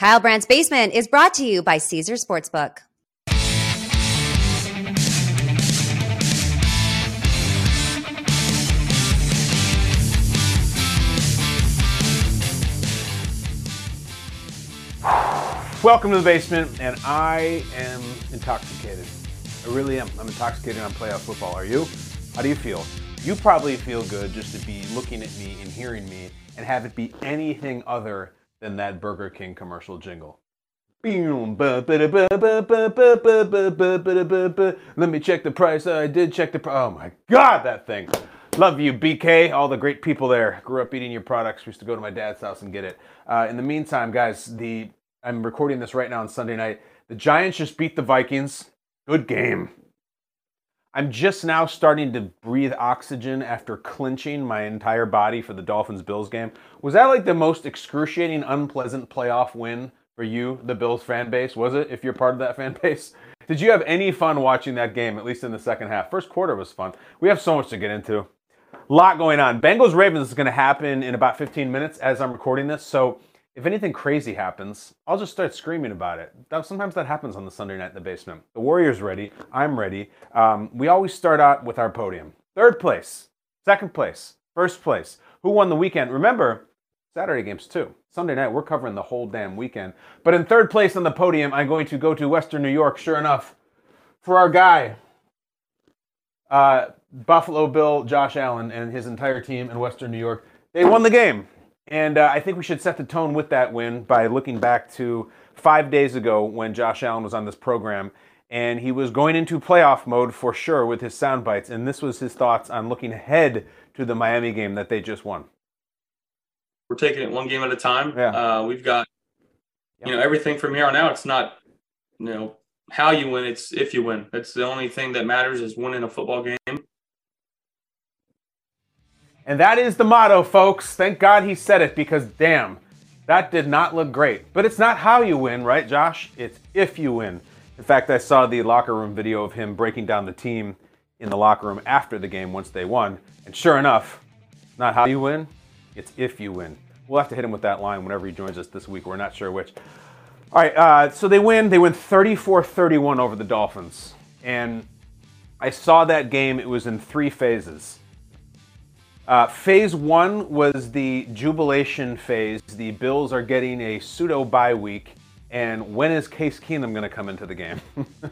Kyle Brandt's Basement is brought to you by Caesar Sportsbook. Welcome to the basement, and I am intoxicated. I really am. I'm intoxicated on playoff football. Are you? How do you feel? You probably feel good just to be looking at me and hearing me and have it be anything other than that Burger King commercial jingle. Let me check the price. I did check the price. Oh my God, that thing. Love you, BK. All the great people there. Grew up eating your products. Used to go to my dad's house and get it. Uh, in the meantime, guys, the I'm recording this right now on Sunday night. The Giants just beat the Vikings. Good game. I'm just now starting to breathe oxygen after clinching my entire body for the Dolphins Bills game. Was that like the most excruciating, unpleasant playoff win for you, the Bills fan base? Was it, if you're part of that fan base? Did you have any fun watching that game, at least in the second half? First quarter was fun. We have so much to get into. A lot going on. Bengals Ravens is going to happen in about 15 minutes as I'm recording this. So if anything crazy happens, I'll just start screaming about it. That, sometimes that happens on the Sunday night in the basement. The Warriors ready. I'm ready. Um, we always start out with our podium. Third place, second place, first place. Who won the weekend? Remember, Saturday games too. Sunday night, we're covering the whole damn weekend. But in third place on the podium, I'm going to go to Western New York, sure enough, for our guy, uh, Buffalo Bill Josh Allen and his entire team in Western New York. They won the game. And uh, I think we should set the tone with that win by looking back to five days ago when Josh Allen was on this program. And he was going into playoff mode for sure with his sound bites. And this was his thoughts on looking ahead to the Miami game that they just won. We're taking it one game at a time. Yeah. Uh, we've got, you know, everything from here on out. It's not, you know, how you win. It's if you win. That's the only thing that matters is winning a football game. And that is the motto, folks. Thank God he said it because damn, that did not look great. But it's not how you win, right, Josh? It's if you win. In fact, I saw the locker room video of him breaking down the team in the locker room after the game once they won. And sure enough, not how you win, it's if you win. We'll have to hit him with that line whenever he joins us this week. We're not sure which. All right, uh, so they win. They win 34 31 over the Dolphins. And I saw that game, it was in three phases. Uh, phase one was the jubilation phase. The Bills are getting a pseudo bye week. And when is Case Keenum going to come into the game?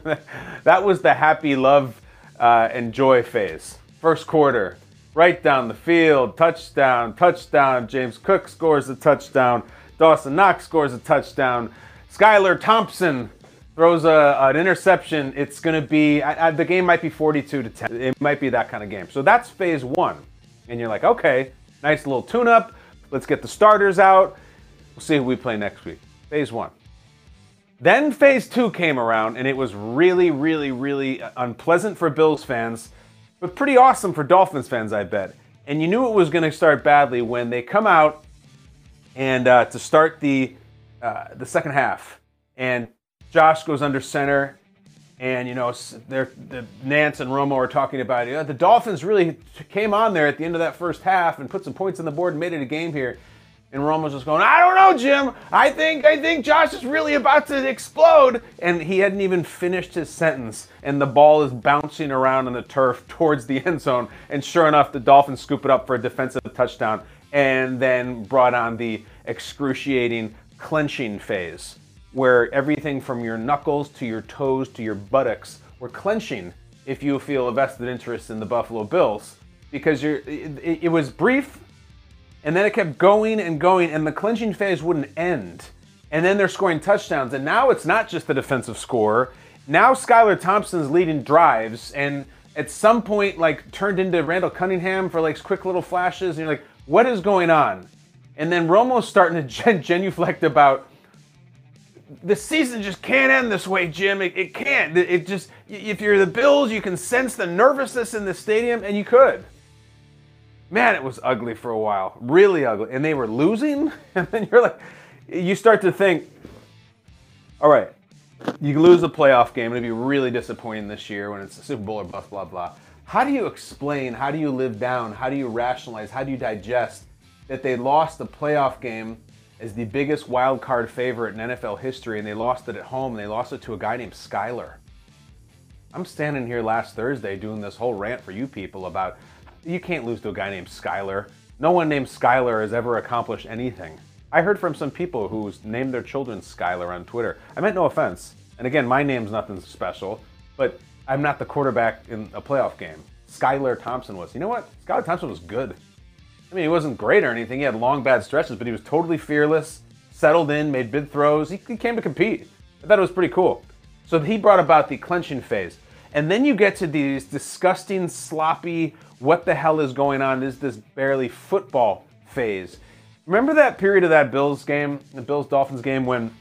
that was the happy, love, uh, and joy phase. First quarter, right down the field, touchdown, touchdown. James Cook scores a touchdown. Dawson Knox scores a touchdown. Skylar Thompson throws a, an interception. It's going to be, I, I, the game might be 42 to 10. It might be that kind of game. So that's phase one and you're like, okay, nice little tune up. Let's get the starters out. We'll see who we play next week. Phase one. Then phase two came around, and it was really, really, really unpleasant for Bills fans, but pretty awesome for Dolphins fans, I bet. And you knew it was going to start badly when they come out and uh, to start the uh, the second half, and Josh goes under center, and you know, the Nantz and Romo are talking about it. the Dolphins really came on there at the end of that first half and put some points on the board and made it a game here. And Romo's just going, I don't know, Jim. I think I think Josh is really about to explode. And he hadn't even finished his sentence, and the ball is bouncing around on the turf towards the end zone. And sure enough, the Dolphins scoop it up for a defensive touchdown, and then brought on the excruciating clenching phase where everything from your knuckles to your toes to your buttocks were clenching if you feel a vested interest in the Buffalo Bills because you're, it, it was brief and then it kept going and going and the clenching phase wouldn't end. And then they're scoring touchdowns and now it's not just the defensive score. Now Skylar Thompson's leading drives and at some point like turned into Randall Cunningham for like quick little flashes and you're like, what is going on? And then Romo's starting to gen- genuflect about the season just can't end this way, Jim. It, it can't. It, it just, if you're the Bills, you can sense the nervousness in the stadium, and you could. Man, it was ugly for a while. Really ugly. And they were losing. And then you're like, you start to think, all right, you lose a playoff game. It'd be really disappointing this year when it's a Super Bowl or blah, blah, blah. How do you explain? How do you live down? How do you rationalize? How do you digest that they lost the playoff game as the biggest wild card favorite in NFL history, and they lost it at home. And they lost it to a guy named Skyler. I'm standing here last Thursday doing this whole rant for you people about you can't lose to a guy named Skyler. No one named Skyler has ever accomplished anything. I heard from some people who named their children Skyler on Twitter. I meant no offense. And again, my name's nothing special, but I'm not the quarterback in a playoff game. Skylar Thompson was. You know what? Skylar Thompson was good. I mean, he wasn't great or anything. He had long bad stretches, but he was totally fearless, settled in, made big throws. He, he came to compete. I thought it was pretty cool. So he brought about the clenching phase. And then you get to these disgusting, sloppy, what the hell is going on? Is this barely football phase? Remember that period of that Bills game, the Bills Dolphins game, when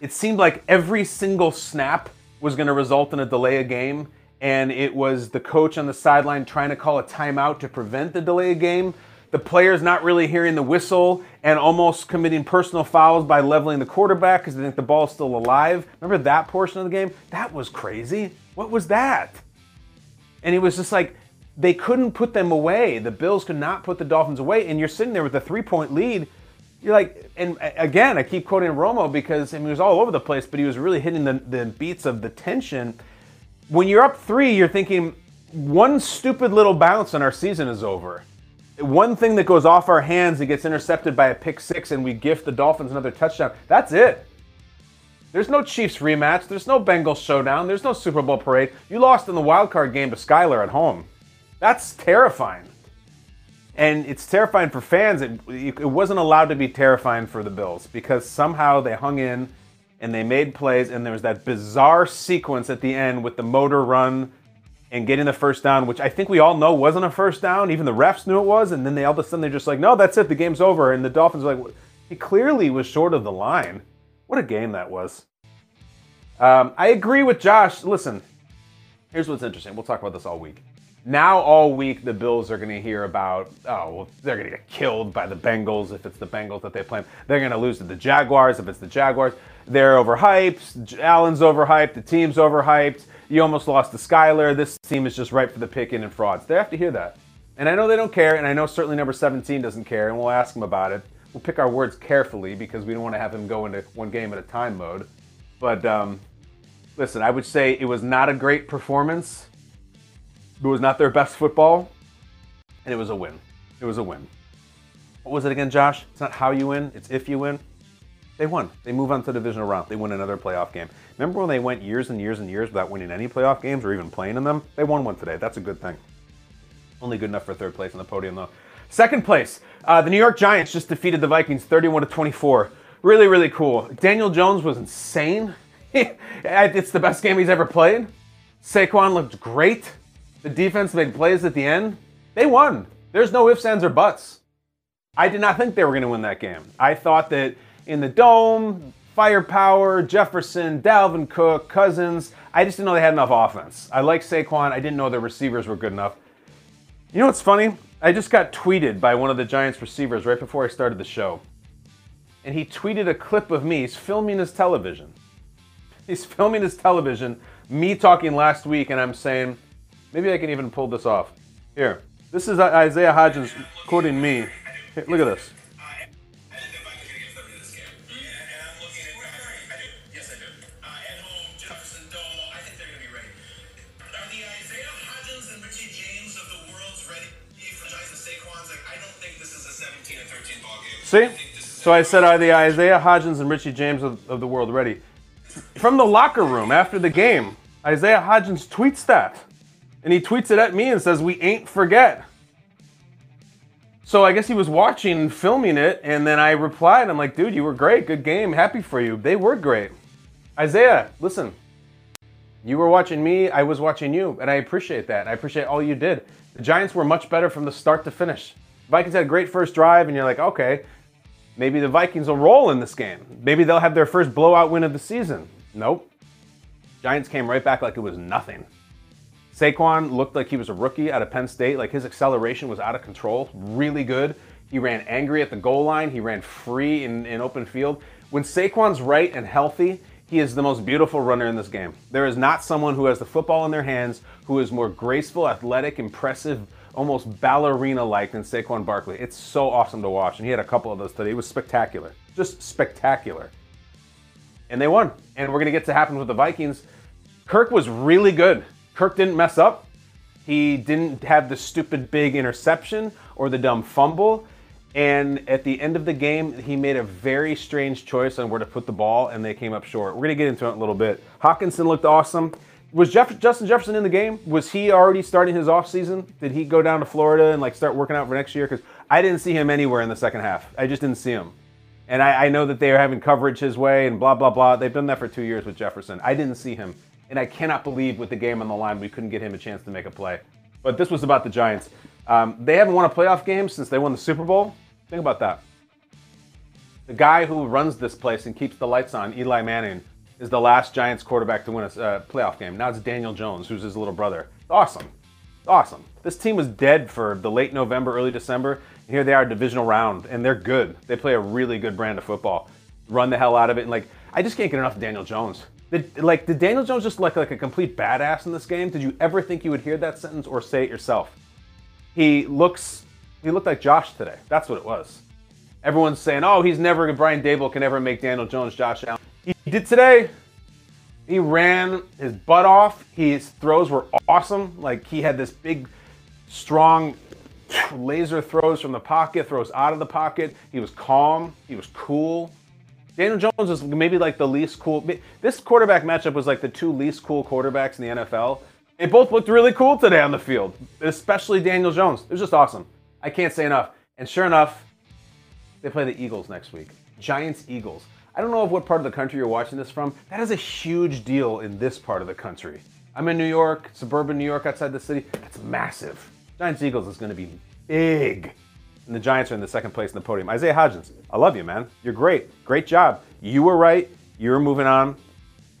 it seemed like every single snap was going to result in a delay of game, and it was the coach on the sideline trying to call a timeout to prevent the delay game. The players not really hearing the whistle and almost committing personal fouls by leveling the quarterback because they think the ball's still alive. Remember that portion of the game? That was crazy. What was that? And it was just like they couldn't put them away. The Bills could not put the Dolphins away. And you're sitting there with a three point lead. You're like, and again, I keep quoting Romo because I mean, he was all over the place, but he was really hitting the, the beats of the tension. When you're up three, you're thinking, one stupid little bounce and our season is over. One thing that goes off our hands, it gets intercepted by a pick six, and we gift the Dolphins another touchdown. That's it. There's no Chiefs rematch. There's no Bengals showdown. There's no Super Bowl parade. You lost in the wild card game to Skyler at home. That's terrifying. And it's terrifying for fans. It, it wasn't allowed to be terrifying for the Bills because somehow they hung in and they made plays, and there was that bizarre sequence at the end with the motor run and getting the first down, which I think we all know wasn't a first down. Even the refs knew it was, and then they all of a sudden they're just like, "No, that's it. The game's over." And the Dolphins are like, "He clearly was short of the line." What a game that was. Um, I agree with Josh. Listen, here's what's interesting. We'll talk about this all week. Now, all week, the Bills are going to hear about, oh, well, they're going to get killed by the Bengals if it's the Bengals that they play. They're going to lose to the Jaguars if it's the Jaguars. They're overhyped. Allen's overhyped. The team's overhyped. You almost lost to Skyler. This team is just ripe for the picking and frauds. They have to hear that. And I know they don't care, and I know certainly number 17 doesn't care, and we'll ask them about it we'll pick our words carefully because we don't want to have him go into one game at a time mode. But um, listen, I would say it was not a great performance. It was not their best football, and it was a win. It was a win. What was it again, Josh? It's not how you win, it's if you win. They won. They move on to the divisional round. They win another playoff game. Remember when they went years and years and years without winning any playoff games or even playing in them? They won one today. That's a good thing. Only good enough for third place on the podium, though. Second place, uh, the New York Giants just defeated the Vikings 31 to 24. Really, really cool. Daniel Jones was insane. it's the best game he's ever played. Saquon looked great. The defense made plays at the end. They won. There's no ifs, ands, or buts. I did not think they were going to win that game. I thought that in the dome, firepower, Jefferson, Dalvin Cook, Cousins, I just didn't know they had enough offense. I like Saquon. I didn't know their receivers were good enough. You know what's funny? I just got tweeted by one of the Giants receivers right before I started the show. And he tweeted a clip of me. He's filming his television. He's filming his television, me talking last week, and I'm saying, maybe I can even pull this off. Here, this is Isaiah Hodgins quoting me. Look at this. See? So I said, are the Isaiah Hodgins and Richie James of, of the world ready? From the locker room after the game, Isaiah Hodgins tweets that. And he tweets it at me and says, We ain't forget. So I guess he was watching and filming it, and then I replied, I'm like, dude, you were great. Good game. Happy for you. They were great. Isaiah, listen. You were watching me, I was watching you, and I appreciate that. I appreciate all you did. The Giants were much better from the start to finish. Vikings had a great first drive, and you're like, okay, Maybe the Vikings will roll in this game. Maybe they'll have their first blowout win of the season. Nope. Giants came right back like it was nothing. Saquon looked like he was a rookie out of Penn State. Like his acceleration was out of control. Really good. He ran angry at the goal line. He ran free in, in open field. When Saquon's right and healthy, he is the most beautiful runner in this game. There is not someone who has the football in their hands who is more graceful, athletic, impressive, almost ballerina-like than Saquon Barkley. It's so awesome to watch, and he had a couple of those today. It was spectacular, just spectacular. And they won. And we're gonna get to happen with the Vikings. Kirk was really good. Kirk didn't mess up. He didn't have the stupid big interception or the dumb fumble. And at the end of the game, he made a very strange choice on where to put the ball, and they came up short. We're going to get into it in a little bit. Hockenson looked awesome. Was Jeff, Justin Jefferson in the game? Was he already starting his offseason? Did he go down to Florida and like start working out for next year? Because I didn't see him anywhere in the second half. I just didn't see him. And I, I know that they are having coverage his way and blah, blah, blah. They've done that for two years with Jefferson. I didn't see him. And I cannot believe with the game on the line, we couldn't get him a chance to make a play. But this was about the Giants. Um, they haven't won a playoff game since they won the Super Bowl. Think about that. The guy who runs this place and keeps the lights on, Eli Manning, is the last Giants quarterback to win a uh, playoff game. Now it's Daniel Jones, who's his little brother. Awesome. Awesome. This team was dead for the late November, early December. And here they are, divisional round, and they're good. They play a really good brand of football. Run the hell out of it. And like, I just can't get enough Daniel Jones. Did, like, did Daniel Jones just look like a complete badass in this game? Did you ever think you would hear that sentence or say it yourself? He looks he looked like Josh today. That's what it was. Everyone's saying, oh, he's never, Brian Daboll can never make Daniel Jones Josh Allen. He did today. He ran his butt off. His throws were awesome. Like he had this big, strong laser throws from the pocket, throws out of the pocket. He was calm. He was cool. Daniel Jones was maybe like the least cool. This quarterback matchup was like the two least cool quarterbacks in the NFL. They both looked really cool today on the field, especially Daniel Jones. It was just awesome. I can't say enough. And sure enough, they play the Eagles next week. Giants Eagles. I don't know of what part of the country you're watching this from. That is a huge deal in this part of the country. I'm in New York, suburban New York outside the city. That's massive. Giants Eagles is going to be big. And the Giants are in the second place in the podium. Isaiah Hodgins, I love you, man. You're great. Great job. You were right. You're moving on.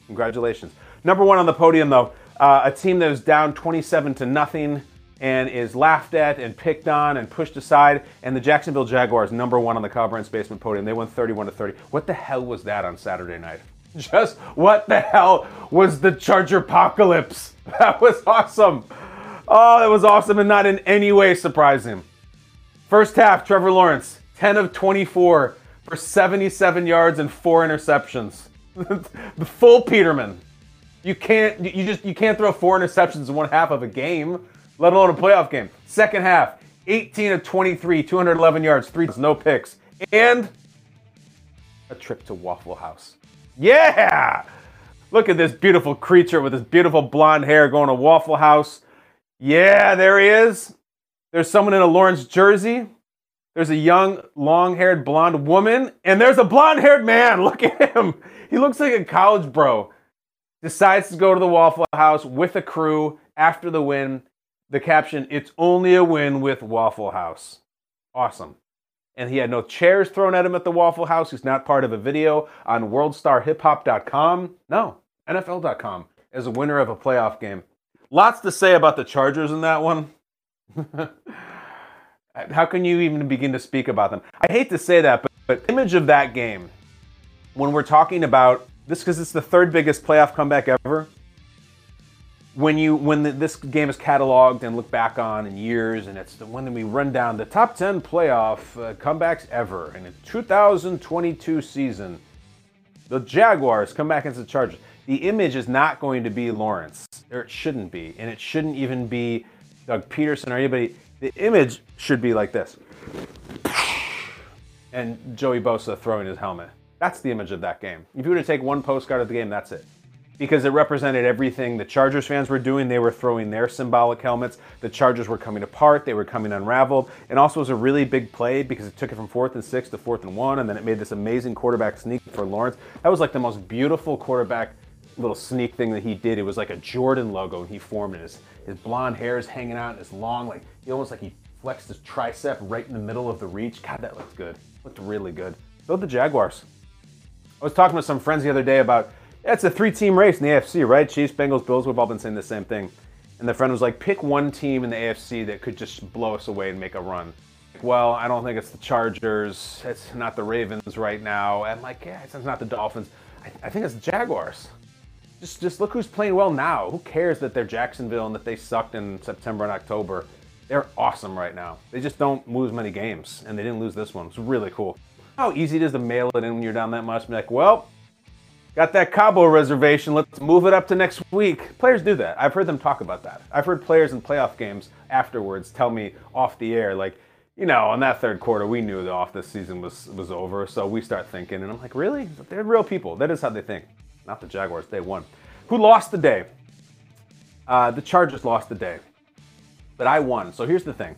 Congratulations. Number one on the podium, though, uh, a team that was down 27 to nothing and is laughed at and picked on and pushed aside. And the Jacksonville Jaguars, number one on the Brandt Basement podium, they won 31 to 30. What the hell was that on Saturday night? Just what the hell was the Charger apocalypse? That was awesome. Oh, that was awesome and not in any way surprising. First half, Trevor Lawrence, 10 of 24 for 77 yards and four interceptions. the full Peterman. You can't you just you can't throw four interceptions in one half of a game let alone a playoff game. Second half, 18 of 23, 211 yards, three no picks, and a trip to Waffle House. Yeah! Look at this beautiful creature with his beautiful blonde hair going to Waffle House. Yeah, there he is. There's someone in a Lawrence jersey. There's a young, long haired blonde woman. And there's a blonde haired man. Look at him. He looks like a college bro. Decides to go to the Waffle House with a crew after the win the caption, It's only a win with Waffle House. Awesome. And he had no chairs thrown at him at the Waffle House. He's not part of a video on worldstarhiphop.com. No, NFL.com as a winner of a playoff game. Lots to say about the Chargers in that one. How can you even begin to speak about them? I hate to say that, but, but image of that game, when we're talking about this, because it's the third biggest playoff comeback ever, when you when the, this game is cataloged and looked back on in years, and it's the one that we run down the top 10 playoff uh, comebacks ever in the 2022 season, the Jaguars come back against the Chargers. The image is not going to be Lawrence, or it shouldn't be, and it shouldn't even be Doug Pederson or anybody. The image should be like this, and Joey Bosa throwing his helmet. That's the image of that game. If you were to take one postcard of the game, that's it because it represented everything the Chargers fans were doing. They were throwing their symbolic helmets. The Chargers were coming apart. They were coming unraveled. And also was a really big play because it took it from fourth and six to fourth and one, and then it made this amazing quarterback sneak for Lawrence. That was like the most beautiful quarterback little sneak thing that he did. It was like a Jordan logo, and he formed it. His, his blonde hair is hanging out, and his long, like he almost like he flexed his tricep right in the middle of the reach. God, that looked good. Looked really good. So the Jaguars. I was talking with some friends the other day about it's a three-team race in the AFC, right? Chiefs, Bengals, Bills. We've all been saying the same thing. And the friend was like, pick one team in the AFC that could just blow us away and make a run. Well, I don't think it's the Chargers. It's not the Ravens right now. I'm like, yeah, it's not the Dolphins. I, I think it's the Jaguars. Just, just look who's playing well now. Who cares that they're Jacksonville and that they sucked in September and October? They're awesome right now. They just don't lose many games, and they didn't lose this one. It's really cool. How easy it is to mail it in when you're down that much. Be like, well, got that Cabo reservation. Let's move it up to next week. Players do that. I've heard them talk about that. I've heard players in playoff games afterwards tell me off the air, like, you know, in that third quarter, we knew the off this season was was over. So we start thinking, and I'm like, really? They're real people. That is how they think. Not the Jaguars. They won. Who lost the day? Uh, the Chargers lost the day, but I won. So here's the thing.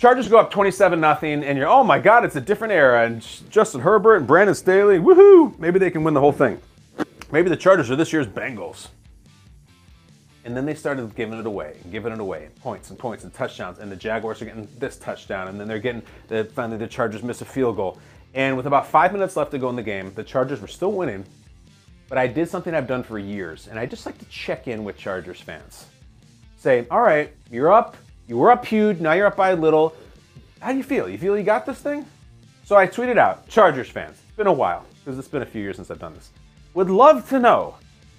Chargers go up 27 nothing, and you're, oh my God, it's a different era. And Justin Herbert and Brandon Staley, woohoo! Maybe they can win the whole thing. Maybe the Chargers are this year's Bengals. And then they started giving it away, giving it away, points and points and touchdowns. And the Jaguars are getting this touchdown, and then they're getting the, finally the Chargers miss a field goal. And with about five minutes left to go in the game, the Chargers were still winning. But I did something I've done for years, and I just like to check in with Chargers fans. Say, all right, you're up, you were up huge, now you're up by a little. How do you feel? You feel you got this thing? So I tweeted out, Chargers fans, it's been a while, because it's been a few years since I've done this. Would love to know,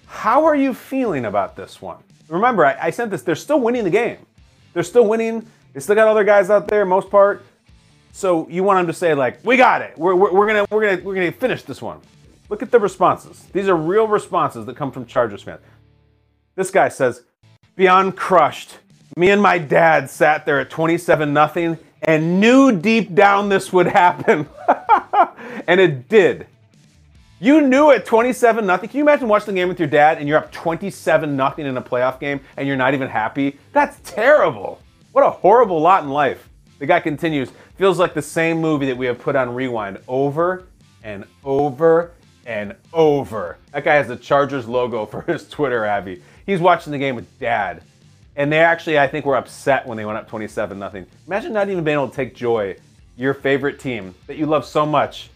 how are you feeling about this one? Remember, I, I sent this, they're still winning the game. They're still winning. They still got other guys out there, most part. So you want them to say like, "We got it. We're, we're, we're, gonna we're gonna we're gonna finish this one." Look at the responses. These are real responses that come from Chargers fans. This guy says, "Beyond crushed. Me and my dad sat there at 27 nothing and knew deep down this would happen. and it did. You knew at 27 nothing. Can you imagine watching the game with your dad and you're up 27 nothing in a playoff game and you're not even happy? That's terrible. What a horrible lot in life. The guy continues, feels like the same movie that we have put on rewind over and over and over. That guy has the Chargers logo for his Twitter, avi. He's watching the game with dad. And they actually, I think, were upset when they went up 27 nothing. Imagine not even being able to take joy. Your favorite team that you love so much,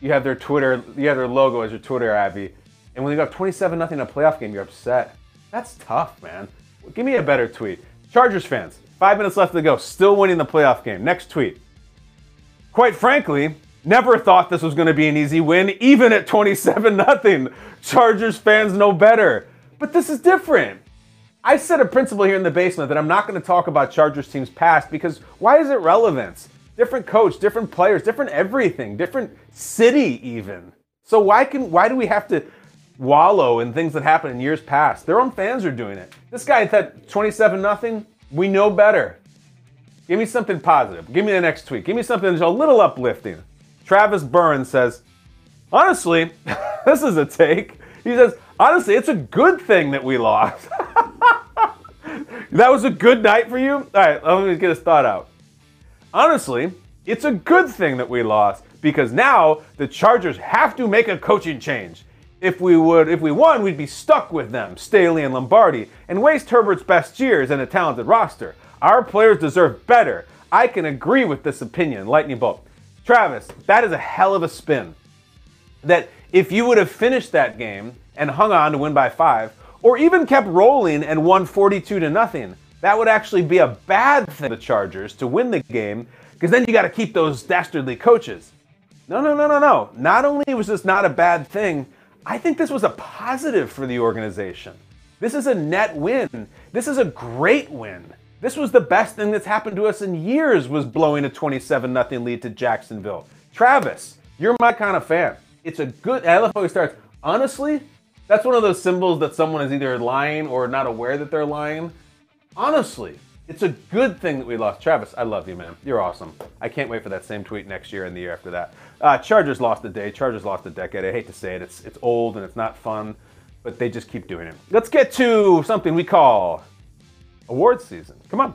you have their Twitter, you have their logo as your Twitter, avi. And when they go up 27 nothing in a playoff game, you're upset. That's tough, man. Give me a better tweet. Chargers fans, five minutes left to go, still winning the playoff game. Next tweet. Quite frankly, never thought this was going to be an easy win, even at 27 nothing. Chargers fans know better. But this is different. I set a principle here in the basement that I'm not going to talk about Chargers teams past because why is it relevant? Different coach, different players, different everything, different city even. So why can why do we have to wallow in things that happened in years past? Their own fans are doing it. This guy at 27 nothing, we know better. Give me something positive. Give me the next tweet. Give me something that's a little uplifting. Travis Burns says, honestly, this is a take. He says, honestly, it's a good thing that we lost. that was a good night for you? All right, let me get his thought out. Honestly, it's a good thing that we lost because now the Chargers have to make a coaching change. If we would, if we won, we'd be stuck with them, Staley and Lombardi, and waste Herbert's best years and a talented roster. Our players deserve better. I can agree with this opinion. Lightning bolt. Travis, that is a hell of a spin. That if you would have finished that game and hung on to win by five, or even kept rolling and won 42 to nothing. That would actually be a bad thing for the Chargers to win the game because then you got to keep those dastardly coaches. No, no, no, no, no. Not only was this not a bad thing, I think this was a positive for the organization. This is a net win. This is a great win. This was the best thing that's happened to us in years was blowing a 27 0 lead to Jacksonville. Travis, you're my kind of fan. It's a good I love how he starts. Honestly, that's one of those symbols that someone is either lying or not aware that they're lying. Honestly, it's a good thing that we lost. Travis, I love you, man. You're awesome. I can't wait for that same tweet next year and the year after that. Uh, Chargers lost a day. Chargers lost a decade. I hate to say it. It's it's old and it's not fun, but they just keep doing it. Let's get to something we call awards season. Come on.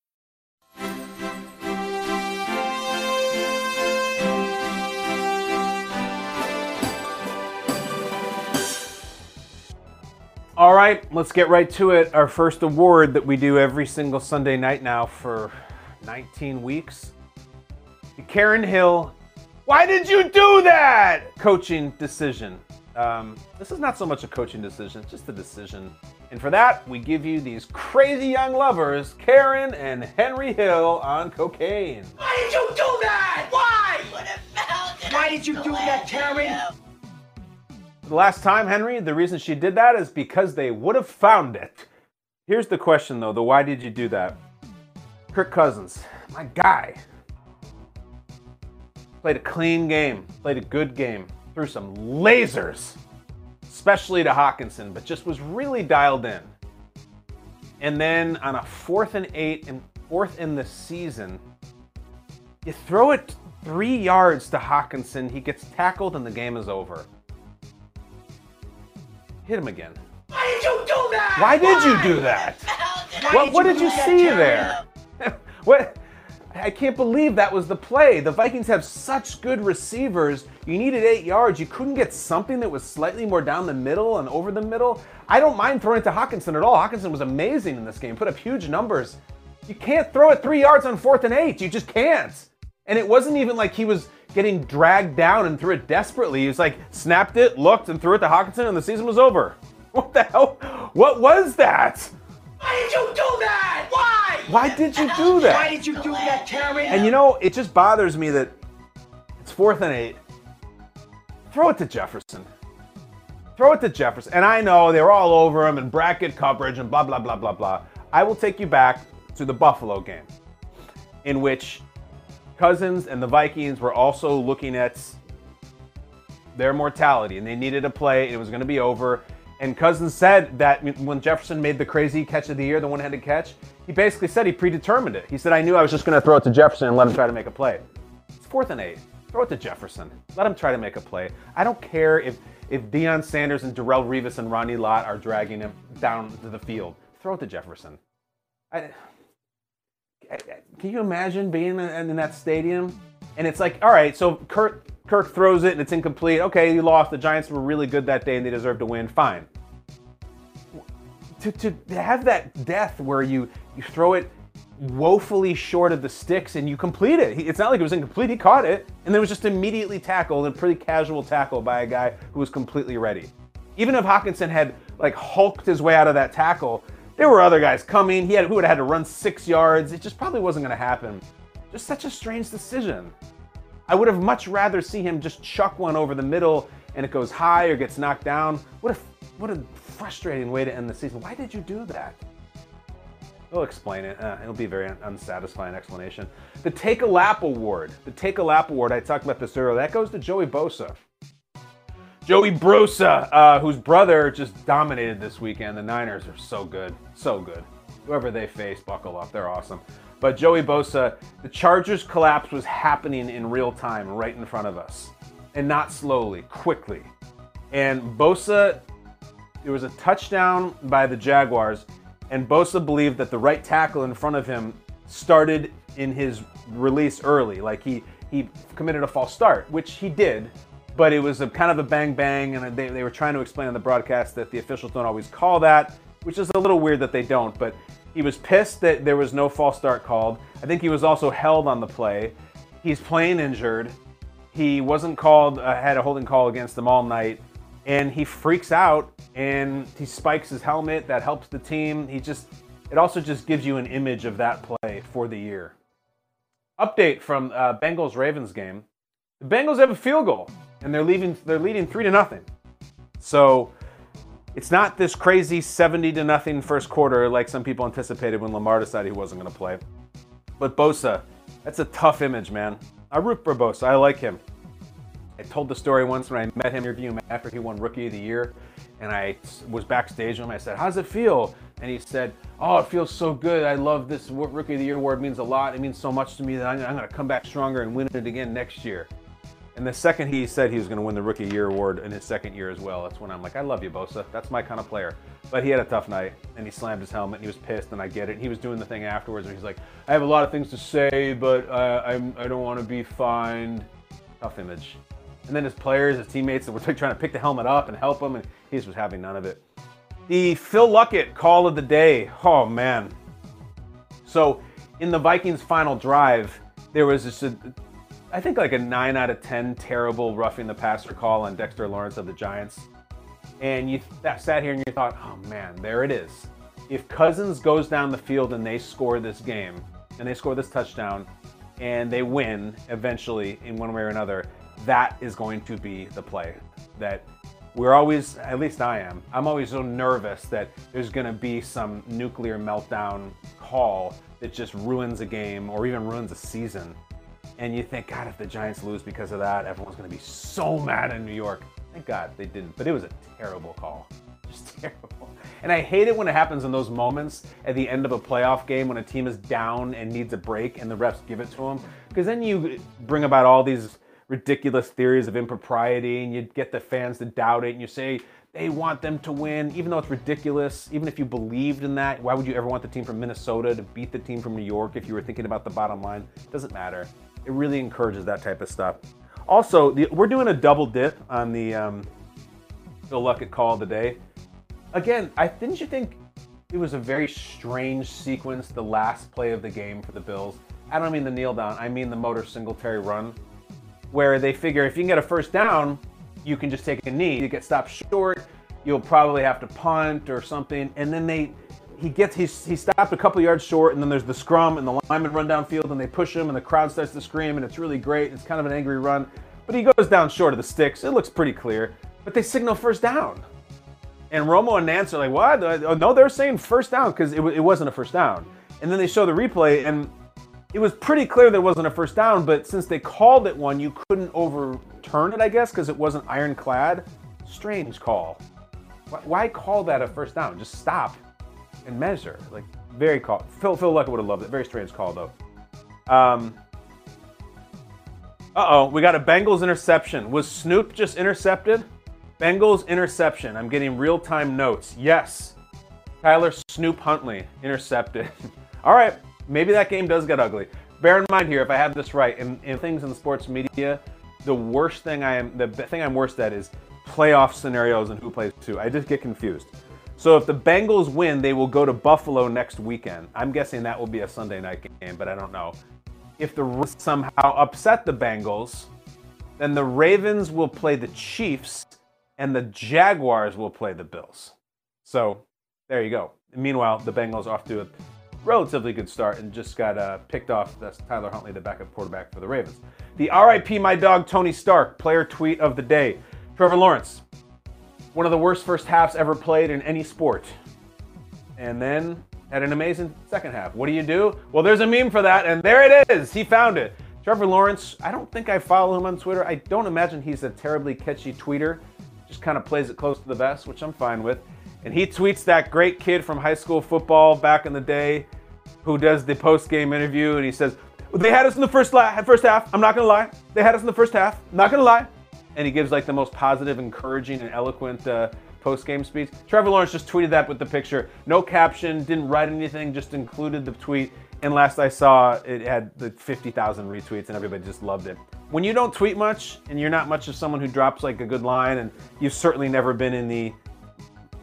All right, let's get right to it. Our first award that we do every single Sunday night now for 19 weeks. Karen Hill, why did you do that? Coaching decision. Um, this is not so much a coaching decision, it's just a decision. And for that, we give you these crazy young lovers, Karen and Henry Hill on cocaine. Why did you do that? Why? What a fellow. Why did you do that, Karen? The last time, Henry, the reason she did that is because they would have found it. Here's the question, though the why did you do that? Kirk Cousins, my guy, played a clean game, played a good game, threw some lasers, especially to Hockenson, but just was really dialed in. And then on a fourth and eight and fourth in the season, you throw it three yards to Hockenson, he gets tackled, and the game is over. Hit him again. Why did you do that? Why did you do that? What, what did you see there? what? I can't believe that was the play. The Vikings have such good receivers. You needed eight yards. You couldn't get something that was slightly more down the middle and over the middle. I don't mind throwing it to Hockenson at all. Hockenson was amazing in this game, put up huge numbers. You can't throw it three yards on fourth and eight. You just can't. And it wasn't even like he was getting dragged down and threw it desperately. He was like, snapped it, looked, and threw it to Hockenson, and the season was over. What the hell? What was that? Why did you do that? Why? Why did you do that? Why did you do that, Karen? And you know, it just bothers me that it's fourth and eight. Throw it to Jefferson. Throw it to Jefferson. And I know they were all over him and bracket coverage and blah, blah, blah, blah, blah. I will take you back to the Buffalo game, in which Cousins and the Vikings were also looking at their mortality and they needed a play it was going to be over. And Cousins said that when Jefferson made the crazy catch of the year, the one handed catch, he basically said he predetermined it. He said, I knew I was just going to throw it to Jefferson and let him try to make a play. It's fourth and eight. Throw it to Jefferson. Let him try to make a play. I don't care if, if Deion Sanders and Darrelle Revis and Ronnie Lott are dragging him down to the field. Throw it to Jefferson. I, can you imagine being in, that stadium? And it's like, all right, so Kirk, Kirk throws it and it's incomplete. Okay, you lost. The Giants were really good that day and they deserve to win. Fine. To, to have that death where you, you throw it woefully short of the sticks and you complete it. It's not like it was incomplete. He caught it and then was just immediately tackled, a pretty casual tackle by a guy who was completely ready. Even if Hockenson had like hulked his way out of that tackle, there were other guys coming. He had would have had to run six yards. It just probably wasn't going to happen. Just such a strange decision. I would have much rather see him just chuck one over the middle and it goes high or gets knocked down. What a what a frustrating way to end the season. Why did you do that? They'll explain it. Uh, it'll be a very unsatisfying explanation. The Take a Lap Award. The Take a Lap Award. I talked about this earlier. That goes to Joey Bosa. Joey Bosa, uh, whose brother just dominated this weekend. The Niners are so good, so good. Whoever they face, buckle up. They're awesome. But Joey Bosa, the Chargers collapse was happening in real time right in front of us. And not slowly, quickly. And Bosa, there was a touchdown by the Jaguars, and Bosa believed that the right tackle in front of him started in his release early. Like he, he committed a false start, which he did, but it was a kind of a bang bang, and they, they were trying to explain on the broadcast that the officials don't always call that, which is a little weird that they don't. But he was pissed that there was no false start called. I think he was also held on the play. He's playing injured. He wasn't called, uh, had a holding call against him all night, and he freaks out and he spikes his helmet. That helps the team. He just, it also just gives you an image of that play for the year. Update from uh, Bengals Ravens game. The Bengals have a field goal and they're leaving they're leading 3 to nothing. So it's not this crazy 70 to nothing first quarter like some people anticipated when Lamar decided he wasn't going to play. But Bosa, that's a tough image, man. I root for Bosa. I like him. I told the story once when I met him, interviewed him after he won Rookie of the Year, and I was backstage with him. I said, "How's it feel?" And he said, "Oh, it feels so good. I love this Rookie of the Year award. It means a lot. It means so much to me that I'm, I'm going to come back stronger and win it again next year." And the second he said he was going to win the Rookie Year award in his second year as well, that's when I'm like, I love you, Bosa. That's my kind of player. But he had a tough night, and he slammed his helmet, and he was pissed, and I get it. And he was doing the thing afterwards where he's like, I have a lot of things to say, but uh, I'm, I don't want to be fined. Tough image. And then his players, his teammates that were trying to pick the helmet up and help him, and he just was having none of it. The Phil Luckett call of the day. Oh, man. So, in the Vikings' final drive, there was this I think like a 9 out of 10 terrible roughing the passer call on Dexter Lawrence of the Giants. And you sat here and you thought, oh man, there it is. If Cousins goes down the field and they score this game, and they score this touchdown, and they win eventually in one way or another, that is going to be the play. That we're always, at least I am, I'm always so nervous that there's going to be some nuclear meltdown call that just ruins a game or even ruins a season and you think, God, if the Giants lose because of that, everyone's going to be so mad in New York. Thank God they didn't, but it was a terrible call. Just terrible. And I hate it when it happens in those moments at the end of a playoff game when a team is down and needs a break and the refs give it to them. Because then you bring about all these ridiculous theories of impropriety and you get the fans to doubt it and you say they want them to win, even though it's ridiculous. Even if you believed in that, why would you ever want the team from Minnesota to beat the team from New York if you were thinking about the bottom line? It doesn't matter it really encourages that type of stuff. Also, the, we're doing a double dip on the um, Phil Luckett call of the day. Again, I didn't you think it was a very strange sequence, the last play of the game for the Bills. I don't mean the kneel down, I mean the motor Singletary run, where they figure if you can get a first down, you can just take a knee. You get stopped short, you'll probably have to punt or something, and then they he gets he's, he stopped a couple yards short, and then there's the scrum, and the linemen run downfield, and they push him, and the crowd starts to scream, and it's really great. It's kind of an angry run, but he goes down short of the sticks. It looks pretty clear, but they signal first down. And Romo and Nantz are like, "What? Uh, oh, no, they're saying first down because it, it wasn't a first down." And then they show the replay, and it was pretty clear it wasn't a first down. But since they called it one, you couldn't overturn it, I guess, because it wasn't ironclad. Strange call. Why call that a first down? Just stop and measure. Like very call. Phil Phil Luckett would have loved it. Very strange call though. Um, uh oh, we got a Bengals interception. Was Snoop just intercepted? Bengals interception. I'm getting real time notes. Yes. Tyler Snoop Huntley intercepted. All right, maybe that game does get ugly. Bear in mind here, if I have this right, in, in things in the sports media, the worst thing I am, the thing I'm worst at is playoff scenarios and who plays who. I just get confused. So if the Bengals win, they will go to Buffalo next weekend. I'm guessing that will be a Sunday night game, but I don't know. If the Rams somehow upset the Bengals, then the Ravens will play the Chiefs and the Jaguars will play the Bills. So there you go. Meanwhile, the Bengals off to a relatively good start and just got uh, picked off. That's Tyler Huntley, the backup quarterback for the Ravens. The RIP my dog Tony Stark player tweet of the day. Trevor Lawrence, one of the worst first halves ever played in any sport. And then had an amazing second half. What do you do? Well, there's a meme for that, and there it is. He found it. Trevor Lawrence, I don't think I follow him on Twitter. I don't imagine he's a terribly catchy tweeter. Just kind of plays it close to the vest, which I'm fine with. And he tweets that great kid from high school football back in the day who does the post game interview, and he says, They had us in the first, la- first half. I'm not going to lie. They had us in the first half. Not going to lie and he gives like the most positive, encouraging, and eloquent uh, post game speech. Trevor Lawrence just tweeted that with the picture. No caption, didn't write anything, just included the tweet. And last I saw, it had the 50,000 retweets and everybody just loved it. When you don't tweet much and you're not much of someone who drops like a good line, and you've certainly never been in the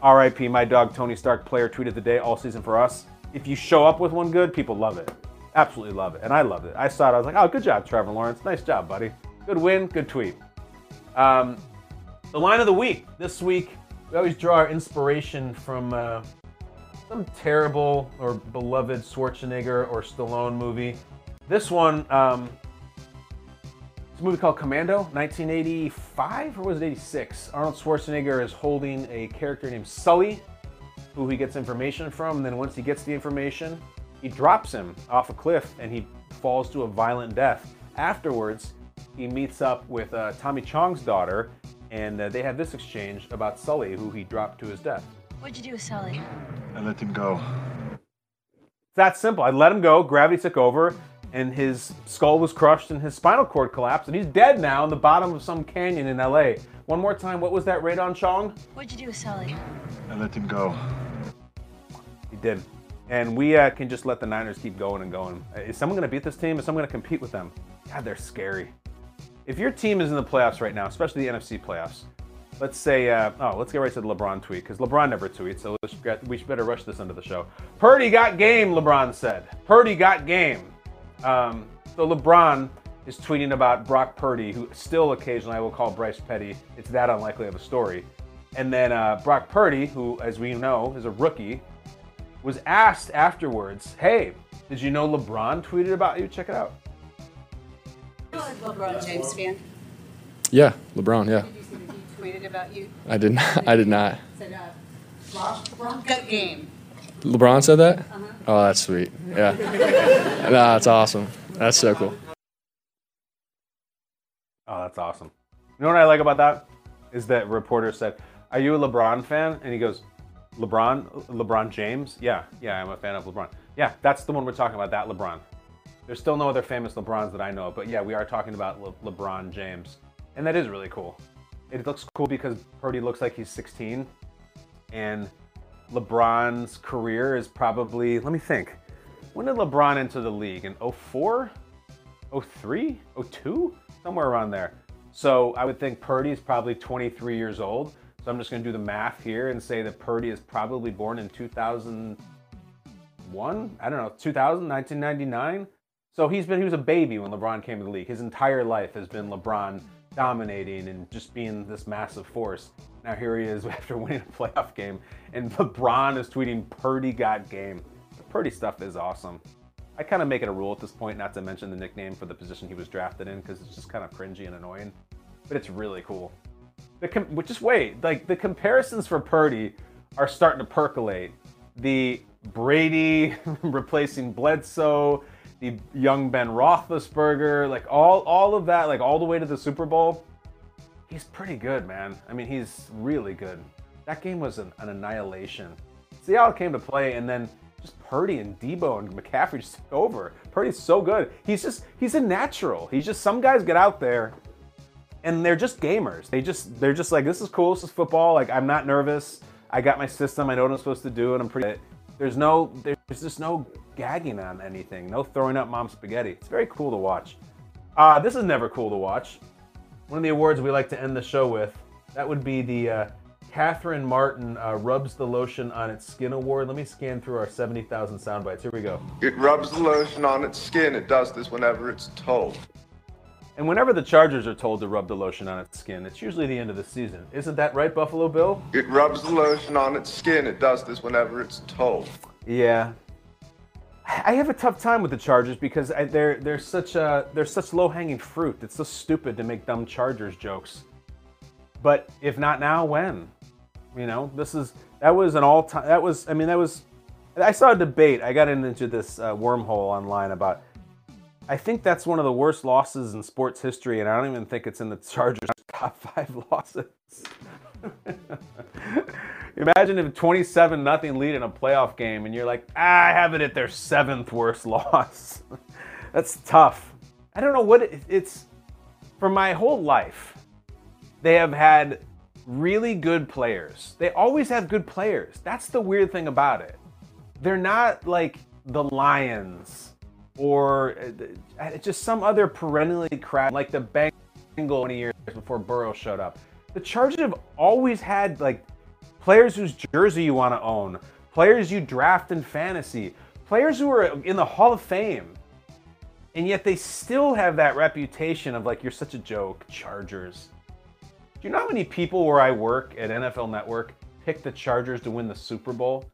RIP, my dog Tony Stark player tweet of the day all season for us, if you show up with one good, people love it. Absolutely love it. And I loved it. I saw it, I was like, oh, good job, Trevor Lawrence. Nice job, buddy. Good win, good tweet. Um, the line of the week. This week, we always draw our inspiration from uh, some terrible or beloved Schwarzenegger or Stallone movie. This one, um, it's a movie called Commando, 1985, or was it 86? Arnold Schwarzenegger is holding a character named Sully, who he gets information from. And then once he gets the information, He drops him off a cliff and he falls to a violent death. Afterwards, he meets up with uh, Tommy Chong's daughter, and uh, they have this exchange about Sully, who he dropped to his death. What'd you do with Sully? I let him go. It's that simple. I let him go, gravity took over, and his skull was crushed and his spinal cord collapsed, and he's dead now in the bottom of some canyon in LA. One more time, what was that Rae Dawn Chong? What'd you do with Sully? I let him go. He did. And we uh, can just let the Niners keep going and going. Is someone going to beat this team? Is someone going to compete with them? God, they're scary. If your team is in the playoffs right now, especially the NFC playoffs, let's say, uh, oh, let's get right to the LeBron tweet because LeBron never tweets, so we should better rush this into the show. Purdy got game, LeBron said. Purdy got game. Um, so LeBron is tweeting about Brock Purdy, who still occasionally I will call Bryce Petty. It's that unlikely of a story. And then uh, Brock Purdy, who, as we know, is a rookie, was asked afterwards, "Hey, did you know LeBron tweeted about you? Check it out." LeBron James fan. Yeah, LeBron. Yeah. Did you see that he tweeted about you? I did not. I did not. Said, uh, LeBron game. LeBron said that. Uh-huh. Oh, that's sweet. Yeah. nah, that's awesome. That's so cool. Oh, that's awesome. You know what I like about that is that reporter said, "Are you a LeBron fan?" And he goes, "LeBron, LeBron James? Yeah, yeah, I'm a fan of LeBron. Yeah, that's the one we're talking about. That LeBron. There's still no other famous LeBrons that I know of, but yeah, we are talking about Le- LeBron James, and that is really cool. It looks cool because Purdy looks like he's 16, and LeBron's career is probably. Let me think. When did LeBron enter the league? In 04? 03? 02? Somewhere around there. So I would think Purdy is probably 23 years old. So I'm just going to do the math here and say that Purdy is probably born in 2001. I don't know, 2000, 1999. So he's been he was a baby when LeBron came to the league. His entire life has been LeBron dominating and just being this massive force. Now here he is after winning a playoff game, and LeBron is tweeting Purdy got game. The Purdy stuff is awesome. I kind of make it a rule at this point not to mention the nickname for the position he was drafted in because it's just kind of cringy and annoying. But it's really cool. The com- just wait, like the comparisons for Purdy are starting to percolate. The Brady replacing Bledsoe, the young Ben Roethlisberger, like all all of that, like all the way to the Super Bowl. He's pretty good, man. I mean, he's really good. That game was an, an annihilation. It came to play, and then just Purdy and Deebo and McCaffrey just took over. Purdy's so good. He's just he's a natural. He's just some guys get out there and they're just gamers. They just they're just like this is cool. This is football. Like I'm not nervous. I got my system. I know what I'm supposed to do, and I'm pretty. There's no there's just no gagging on anything. No throwing up mom spaghetti. It's very cool to watch. Uh, this is never cool to watch. One of the awards we like to end the show with. That would be the uh, Catherine Martin uh, rubs the lotion on its skin award. Let me scan through our 70,000 sound bites. Here we go. It rubs the lotion on its skin. It does this whenever it's told. And whenever the Chargers are told to rub the lotion on its skin, it's usually the end of the season. Isn't that right, Buffalo Bill? It rubs the lotion on its skin. It does this whenever it's told. Yeah. I have a tough time with the Chargers because I, they're they're such a they're such low hanging fruit. It's so stupid to make dumb Chargers jokes. But if not now, when? You know, this is that was an all time. That was I mean that was. I saw a debate. I got into this uh, wormhole online about. I think that's one of the worst losses in sports history, and I don't even think it's in the Chargers top five losses. Imagine if 27 nothing lead in a playoff game, and you're like, ah, I have it at their seventh worst loss. that's tough. I don't know what it, it's. For my whole life, they have had really good players. They always have good players. That's the weird thing about it. They're not like the Lions or uh, just some other perennially crap like the Bengals 20 years before Burrow showed up. The Chargers have always had like players whose jersey you want to own, players you draft in fantasy, players who are in the Hall of Fame. And yet they still have that reputation of like you're such a joke, Chargers. Do you know how many people where I work at NFL Network pick the Chargers to win the Super Bowl?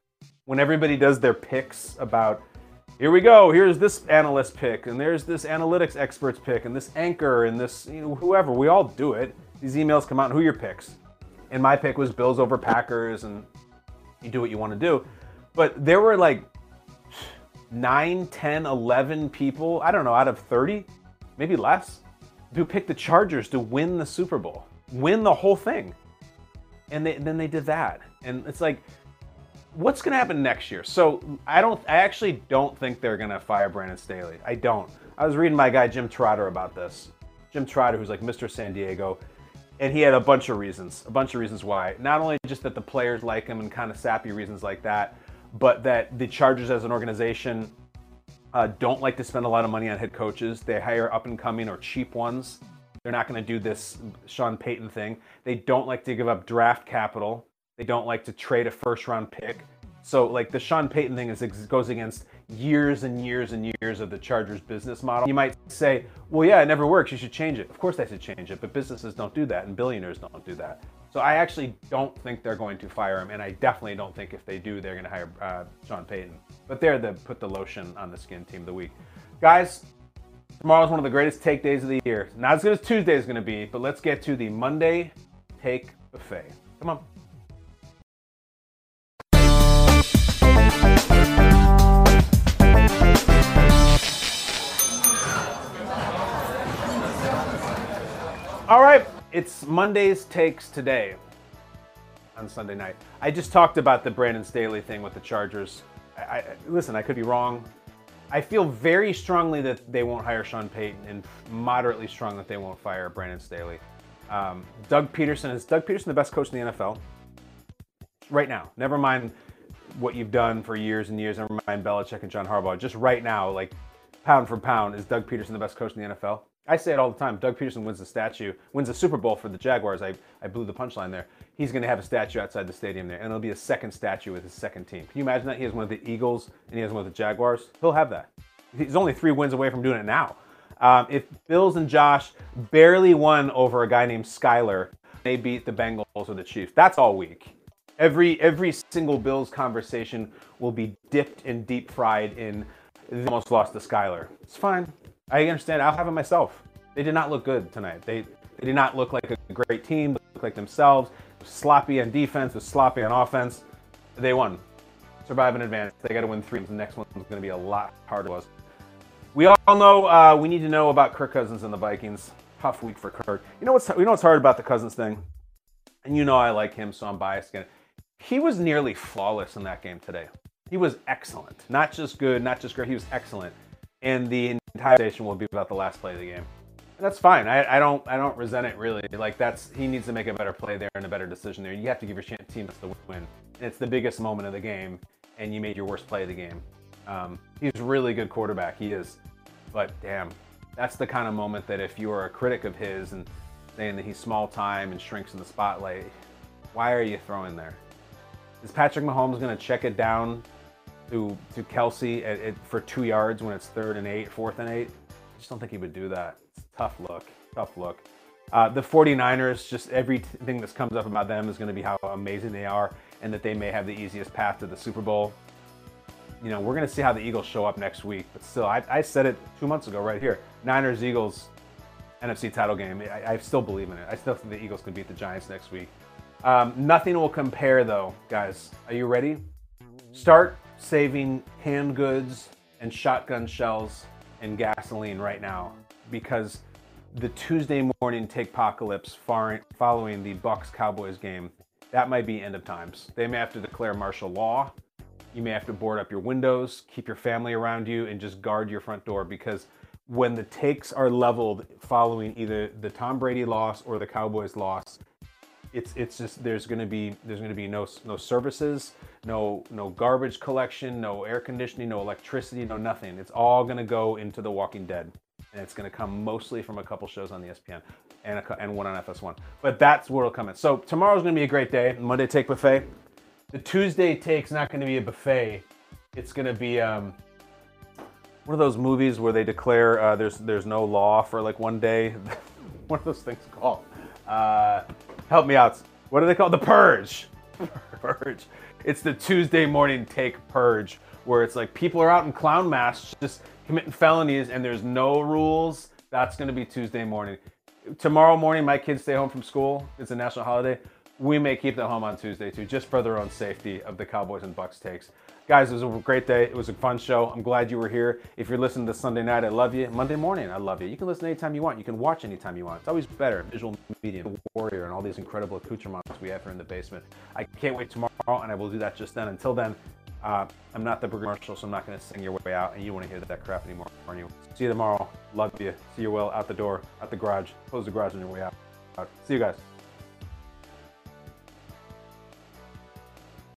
When everybody does their picks about, here we go, here's this analyst pick, and there's this analytics expert's pick, and this anchor, and this, you know, whoever. We all do it. These emails come out, who your picks? And my pick was Bills over Packers, and you do what you want to do. But there were like 9, 10, 11 people, I don't know, out of 30, maybe less, who picked the Chargers to win the Super Bowl, win the whole thing. And they, then they did that. And it's like, what's going to happen next year? So I don't, I actually don't think they're going to fire Brandon Staley. I don't. I was reading my guy Jim Trotter about this. Jim Trotter, who's like Mr. San Diego, and he had a bunch of reasons, a bunch of reasons why. Not only just that the players like him and kind of sappy reasons like that, but that the Chargers as an organization uh, don't like to spend a lot of money on head coaches. They hire up and coming or cheap ones. They're not going to do this Sean Payton thing. They don't like to give up draft capital. They don't like to trade a first round pick. So like the Sean Payton thing is goes against years and years and years of the Chargers business model. You might say, well, yeah, it never works. You should change it. Of course, they should change it, but businesses don't do that, and billionaires don't do that. So I actually don't think they're going to fire him, and I definitely don't think if they do, they're going to hire uh, Sean Payton. But they're the put the lotion on the skin team of the week, guys. Tomorrow's one of the greatest take days of the year. Not as good as Tuesday is going to be, but let's get to the Monday take buffet. Come on. All right, it's Monday's takes today on Sunday night. I just talked about the Brandon Staley thing with the Chargers. I, I, listen, I could be wrong. I feel very strongly that they won't hire Sean Payton, and moderately strong that they won't fire Brandon Staley. Um, Doug Pederson, is Doug Pederson the best coach in the NFL right now. Never mind what you've done for years and years. Never mind Belichick and John Harbaugh. Just right now, like pound for pound, is Doug Pederson the best coach in the NFL? I say it all the time. Doug Pederson wins the statue, wins the Super Bowl for the Jaguars. I, I blew the punchline there. He's going to have a statue outside the stadium there, and it'll be a second statue with his second team. Can you imagine that? He has one of the Eagles and he has one of the Jaguars. He'll have that. He's only three wins away from doing it now. Um, if Bills and Josh barely won over a guy named Skylar, they beat the Bengals or the Chiefs. That's all week. Every every single Bills conversation will be dipped and deep fried in. They almost lost to Skylar. It's fine. I understand. I'll have it myself. They did not look good tonight. They they did not look like a great team. They looked like themselves. Sloppy on defense, was sloppy on offense. They won. Survive an advantage. They got to win three. The next one's going to be a lot harder. Was. We all know uh, we need to know about Kirk Cousins and the Vikings. Tough week for Kirk. You know what's you know what's hard about the Cousins thing, and you know I like him, so I'm biased again. He was nearly flawless in that game today. He was excellent. Not just good, not just great. He was excellent. And the entire station will be about the last play of the game. And that's fine. I, I, don't I don't resent it really. Like that's he needs to make a better play there and a better decision there. You have to give your team the win. And it's the biggest moment of the game, and you made your worst play of the game. Um, he's really good quarterback. He is, but damn, that's the kind of moment that if you are a critic of his and saying that he's small time and shrinks in the spotlight, why are you throwing there? Is Patrick Mahomes going to check it down to to Kelce at, at, for two yards when it's third and eight, fourth and eight. I just don't think he would do that. It's tough look, tough look. Uh, the 49ers, just everything that comes up about them is going to be how amazing they are and that they may have the easiest path to the Super Bowl. You know, we're going to see how the Eagles show up next week, but still, I, I said it two months ago right here. Niners, Eagles, NFC title game. I, I, still believe in it. I still think the Eagles can beat the Giants next week. Um, nothing will compare, though, guys. Are you ready? Start saving hand goods and shotgun shells and gasoline right now because the Tuesday morning take apocalypse following the Bucks Cowboys game, that might be end of times. They may have to declare martial law. You may have to board up your windows, keep your family around you, and just guard your front door because when the takes are leveled following either the Tom Brady loss or the Cowboys loss, it's it's just there's going to be there's going to be no no services, no no garbage collection, no air conditioning, no electricity, no nothing. It's all going to go into The Walking Dead, and it's going to come mostly from a couple shows on the ESPN and a, and one on FS1. But that's where it'll come in. So tomorrow's going to be a great day. Monday take buffet. The Tuesday take's not going to be a buffet. It's going to be um, one of those movies where they declare uh, there's there's no law for like one day. one of those things called. Uh, Help me out. What are they called? The Purge. purge. It's the Tuesday morning take purge, where it's like people are out in clown masks just committing felonies and there's no rules. That's going to be Tuesday morning. Tomorrow morning, my kids stay home from school. It's a national holiday. we may keep them home on Tuesday too, just for their own safety of the Cowboys and Bucks takes. Guys, it was a great day. It was a fun show. I'm glad you were here. If you're listening to Sunday night, I love you. Monday morning, I love you. You can listen anytime you want. You can watch anytime you want. It's always better. Visual medium, warrior, and all these incredible accoutrements we have here in the basement. I can't wait tomorrow, and I will do that just then. Until then, uh, I'm not the Burger so I'm not going to sing your way out, and you don't want to hear that crap anymore. Anyway, see you tomorrow. Love you. See you well out the door, out the garage. Close the garage on your way out. See you guys.